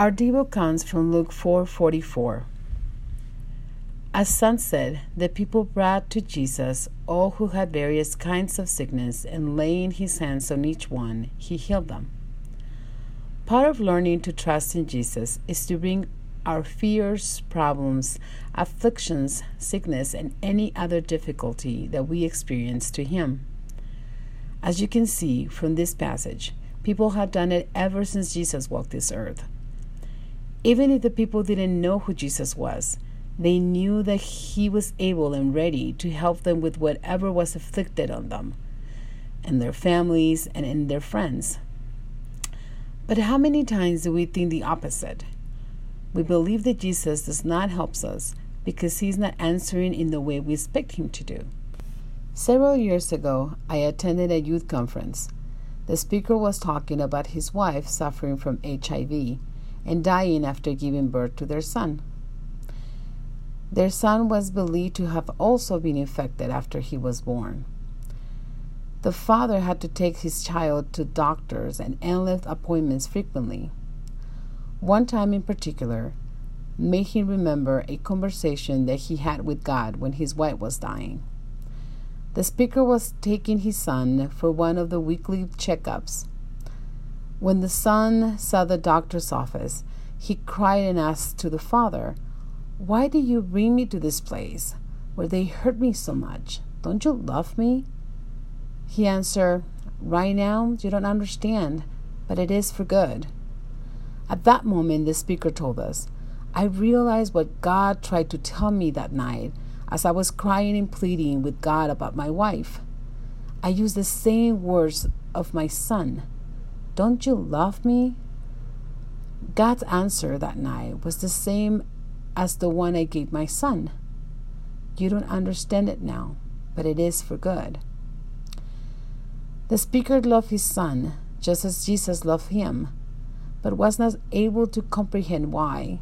Our Devo comes from Luke 4:44. As sunset, the people brought to Jesus all who had various kinds of sickness, and laying his hands on each one, he healed them. Part of learning to trust in Jesus is to bring our fears, problems, afflictions, sickness, and any other difficulty that we experience to him. As you can see from this passage, people have done it ever since Jesus walked this earth. Even if the people didn't know who Jesus was, they knew that he was able and ready to help them with whatever was afflicted on them and their families and in their friends. But how many times do we think the opposite? We believe that Jesus does not help us because he's not answering in the way we expect him to do. Several years ago, I attended a youth conference. The speaker was talking about his wife suffering from HIV and dying after giving birth to their son. Their son was believed to have also been infected after he was born. The father had to take his child to doctors and endless appointments frequently. One time in particular made him remember a conversation that he had with God when his wife was dying. The speaker was taking his son for one of the weekly checkups when the son saw the doctor's office, he cried and asked to the father, Why did you bring me to this place where they hurt me so much? Don't you love me? He answered, Right now, you don't understand, but it is for good. At that moment, the speaker told us, I realized what God tried to tell me that night as I was crying and pleading with God about my wife. I used the same words of my son. Don't you love me? God's answer that night was the same as the one I gave my son. You don't understand it now, but it is for good. The speaker loved his son just as Jesus loved him, but was not able to comprehend why.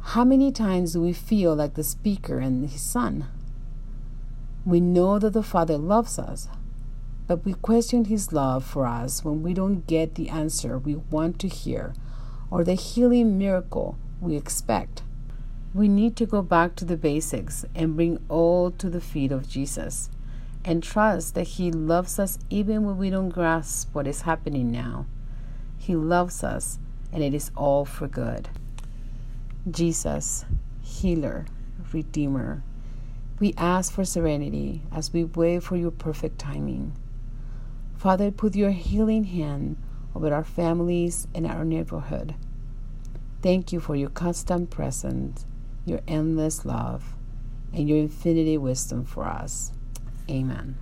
How many times do we feel like the speaker and his son? We know that the Father loves us, but we question His love for us when we don't get the answer we want to hear or the healing miracle we expect. We need to go back to the basics and bring all to the feet of Jesus and trust that He loves us even when we don't grasp what is happening now. He loves us and it is all for good. Jesus, Healer, Redeemer, we ask for serenity as we wait for your perfect timing. Father, put your healing hand over our families and our neighborhood. Thank you for your constant presence, your endless love, and your infinity wisdom for us. Amen.